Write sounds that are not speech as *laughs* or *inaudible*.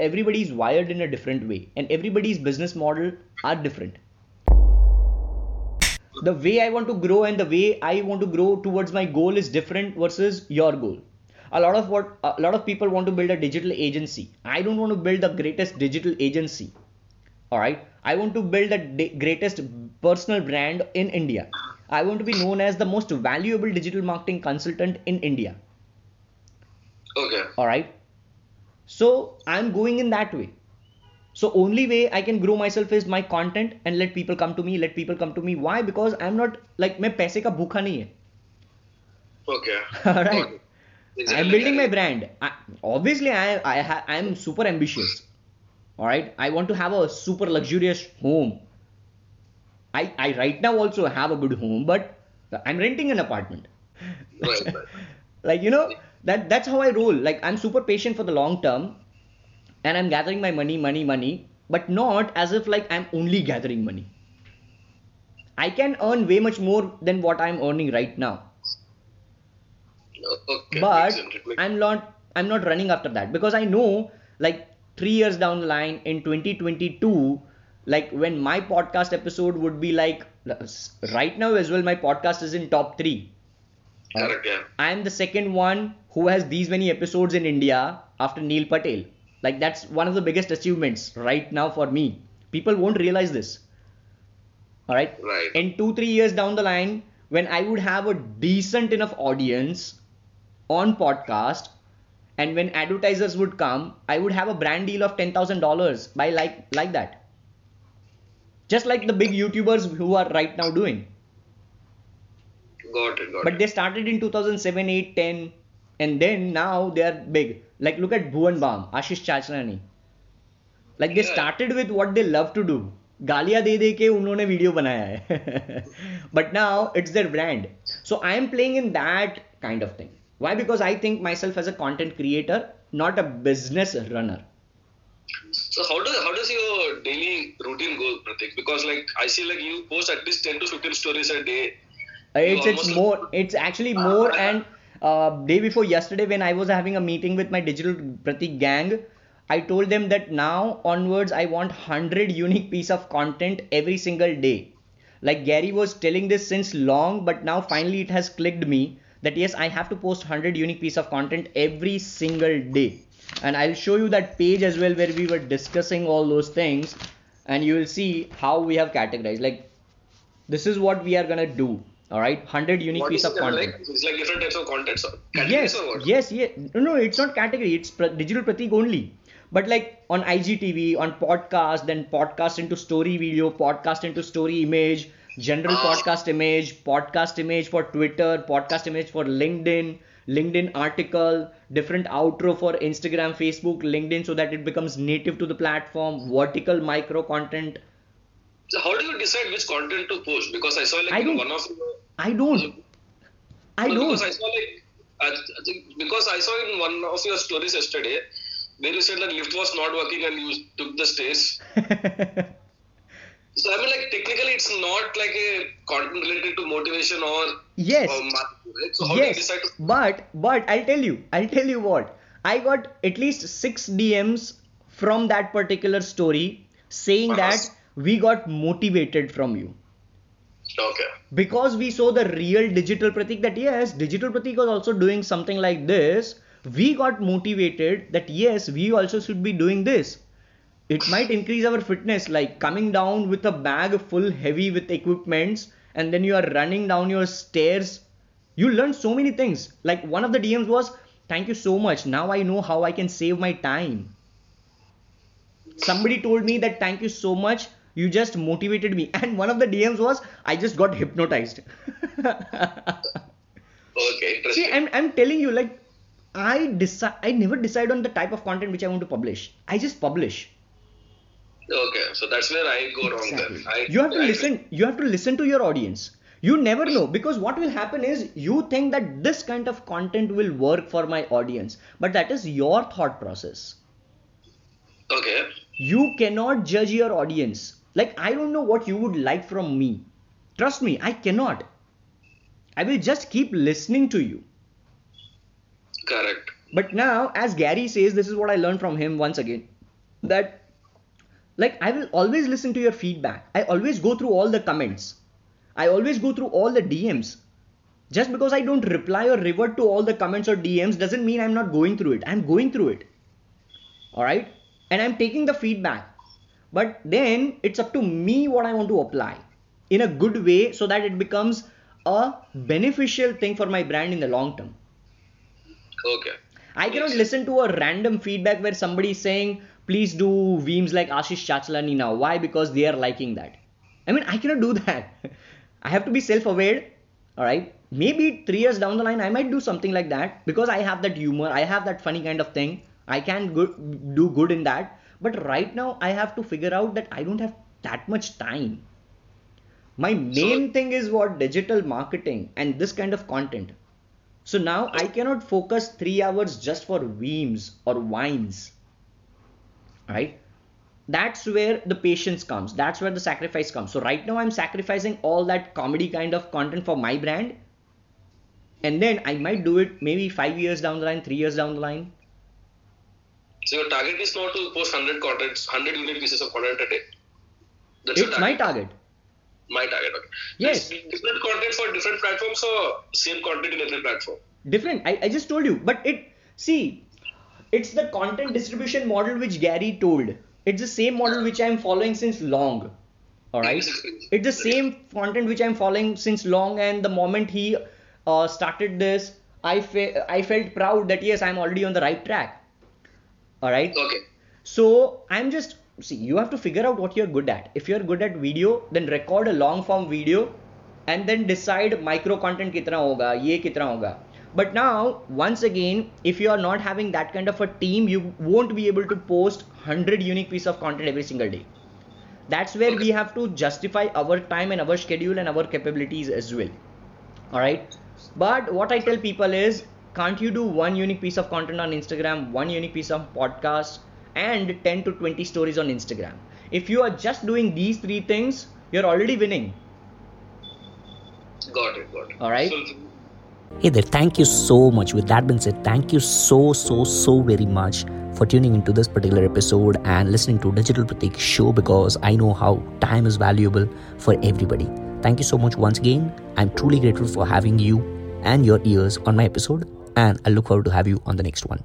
everybody is wired in a different way and everybody's business model are different. The way i want to grow and the way i want to grow towards my goal is different versus your goal. A lot of what a lot of people want to build a digital agency. I don't want to build the greatest digital agency. All right? I want to build the di- greatest personal brand in india. I want to be known as the most valuable digital marketing consultant in india. Okay. all right so i'm going in that way so only way i can grow myself is my content and let people come to me let people come to me why because i'm not like मैं पैसे का भूखा नहीं है Okay. *laughs* all right Got it. Exactly. i'm building my brand I, obviously i i ha- i'm super ambitious all right i want to have a super luxurious home i i right now also have a good home but i'm renting an apartment Right. right. *laughs* like you know that that's how i roll like i'm super patient for the long term and i'm gathering my money money money but not as if like i'm only gathering money i can earn way much more than what i'm earning right now Okay. but makes sense. It makes- i'm not i'm not running after that because i know like 3 years down the line in 2022 like when my podcast episode would be like right now as well my podcast is in top 3 Correct. Yeah. I am the second one who has these many episodes in India after Neil Patel. Like that's one of the biggest achievements right now for me. People won't realize this. All right. Right. In two three years down the line, when I would have a decent enough audience on podcast, and when advertisers would come, I would have a brand deal of ten thousand dollars by like like that. Just like the big YouTubers who are right now doing Got it. But they started in 2007, 8, 10, and then now they are big. Like look at Bhuvan Bam, Ashish Chanchlani. Like they yeah. started with what they love to do. गालियां दे दे के उन्होंने video बनाया है but now it's their brand so I am playing in that kind of thing why because i think myself as a content creator not a business runner so how does how does your daily routine go Pratik? because like i see like you post at least 10 to 15 stories a day uh, You it's it's more it's actually more and uh, day before yesterday when i was having a meeting with my digital pratik gang i told them that now onwards i want 100 unique piece of content every single day. Like gary was telling this since long but now finally it has clicked me that yes i have to post 100 unique piece of content every single day. And i'll show you that page as well where we were discussing all those things and you will see how we have categorized. Like this is what we are gonna do all right 100 unique What piece of content like? It's like different types of content. So categories yes or what? yes yes no no it's not category it's pr- digital pratik only but like on igtv on podcast then podcast into story video podcast into story image general Ah. podcast image podcast image for twitter podcast image for linkedin linkedin article different outro for instagram facebook linkedin so that it becomes native to the platform vertical micro content So how do you decide which content to post? Because I saw like I in one of your- i don't i don't Because I saw like I, because I saw in one of your stories yesterday where you said that lift was not working and you took the stairs. *laughs* So I mean like technically it's not like a content related to motivation or yes or marketing, right? So how do you yes decide to but but i'll tell you i'll tell you what i got at least six dms from that particular story saying Uh-huh. that we got motivated from you. Okay. because we saw the real digital pratik that yes digital pratik was also doing something like this we got motivated that yes we also should be doing this. It might increase our fitness like coming down with a bag full heavy with equipments and then you are running down your stairs. You learn so many things. Like one of the dms was thank you so much. Now i know how i can save my time. Somebody told me that thank you so much you just motivated me and one of the dms was i just got hypnotized *laughs* Okay, interesting. see I'm, I'm telling you like i decide i never decide on the type of content which i want to publish i just publish Okay, so that's where I go wrong Exactly. then. I, you have to I- listen you have to listen to your audience you never know because what will happen is you think that this kind of content will work for my audience but that is your thought process Okay. you cannot judge your audience like i don't know what you would like from me trust me i cannot i will just keep listening to you Correct. but now as gary says this is what i learned from him once again that like I will always listen to your feedback. I always go through all the comments. I always go through all the DMs. Just because I don't reply or revert to all the comments or DMs doesn't mean I'm not going through it. I'm going through it. All right? And I'm taking the feedback. But then it's up to me what I want to apply in a good way so that it becomes a beneficial thing for my brand in the long term. Okay. I cannot listen to a random feedback where somebody is saying, please do memes like Ashish Chanchlani now. Why? Because they are liking that. I mean, I cannot do that. *laughs* I have to be self aware. All right. Maybe three years down the line, I might do something like that because I have that humor. I have that funny kind of thing. I can good, do good in that. But right now, I have to figure out that I don't have that much time. My main So- thing is what digital marketing and this kind of content. So now I cannot focus three hours just for weems or vines. Right? That's where the patience comes. That's where the sacrifice comes. So right now I'm sacrificing all that comedy kind of content for my brand. And then I might do it maybe five years down the line, three years down the line. So your target is not to post 100 contents, 100 unit pieces of content a day. That's It's my target. My target. Okay. Yes. It's different content for different platforms or same content in every platform? different I, I just told you but it see it's the content distribution model which gary told it's the same model which i'm following since long all right it's the same content which i'm following since long and the moment he uh, started this i fe- i felt proud that yes i'm already on the right track all right Okay. so I'm just see you have to figure out what you're good at. If you're good at video, then record a long form video and then decide micro content kitna hoga, ye kitna hoga. But now once again, if you are not having that kind of a team, you won't be able to post 100 unique piece of content every single day. That's where we have to justify our time and our schedule and our capabilities as well. All right. But what I tell people is, can't you do one unique piece of content on Instagram, one unique piece of podcast, and 10 to 20 stories on Instagram? If you are just doing these three things, you're already winning. Got it. Got it. All right. So, Hey there, thank you so much. With that being said, thank you so, so, so very much for tuning into this particular episode and listening to Digital Pratik show because I know how time is valuable for everybody. Thank you so much once again. I'm truly grateful for having you and your ears on my episode, and I look forward to have you on the next one.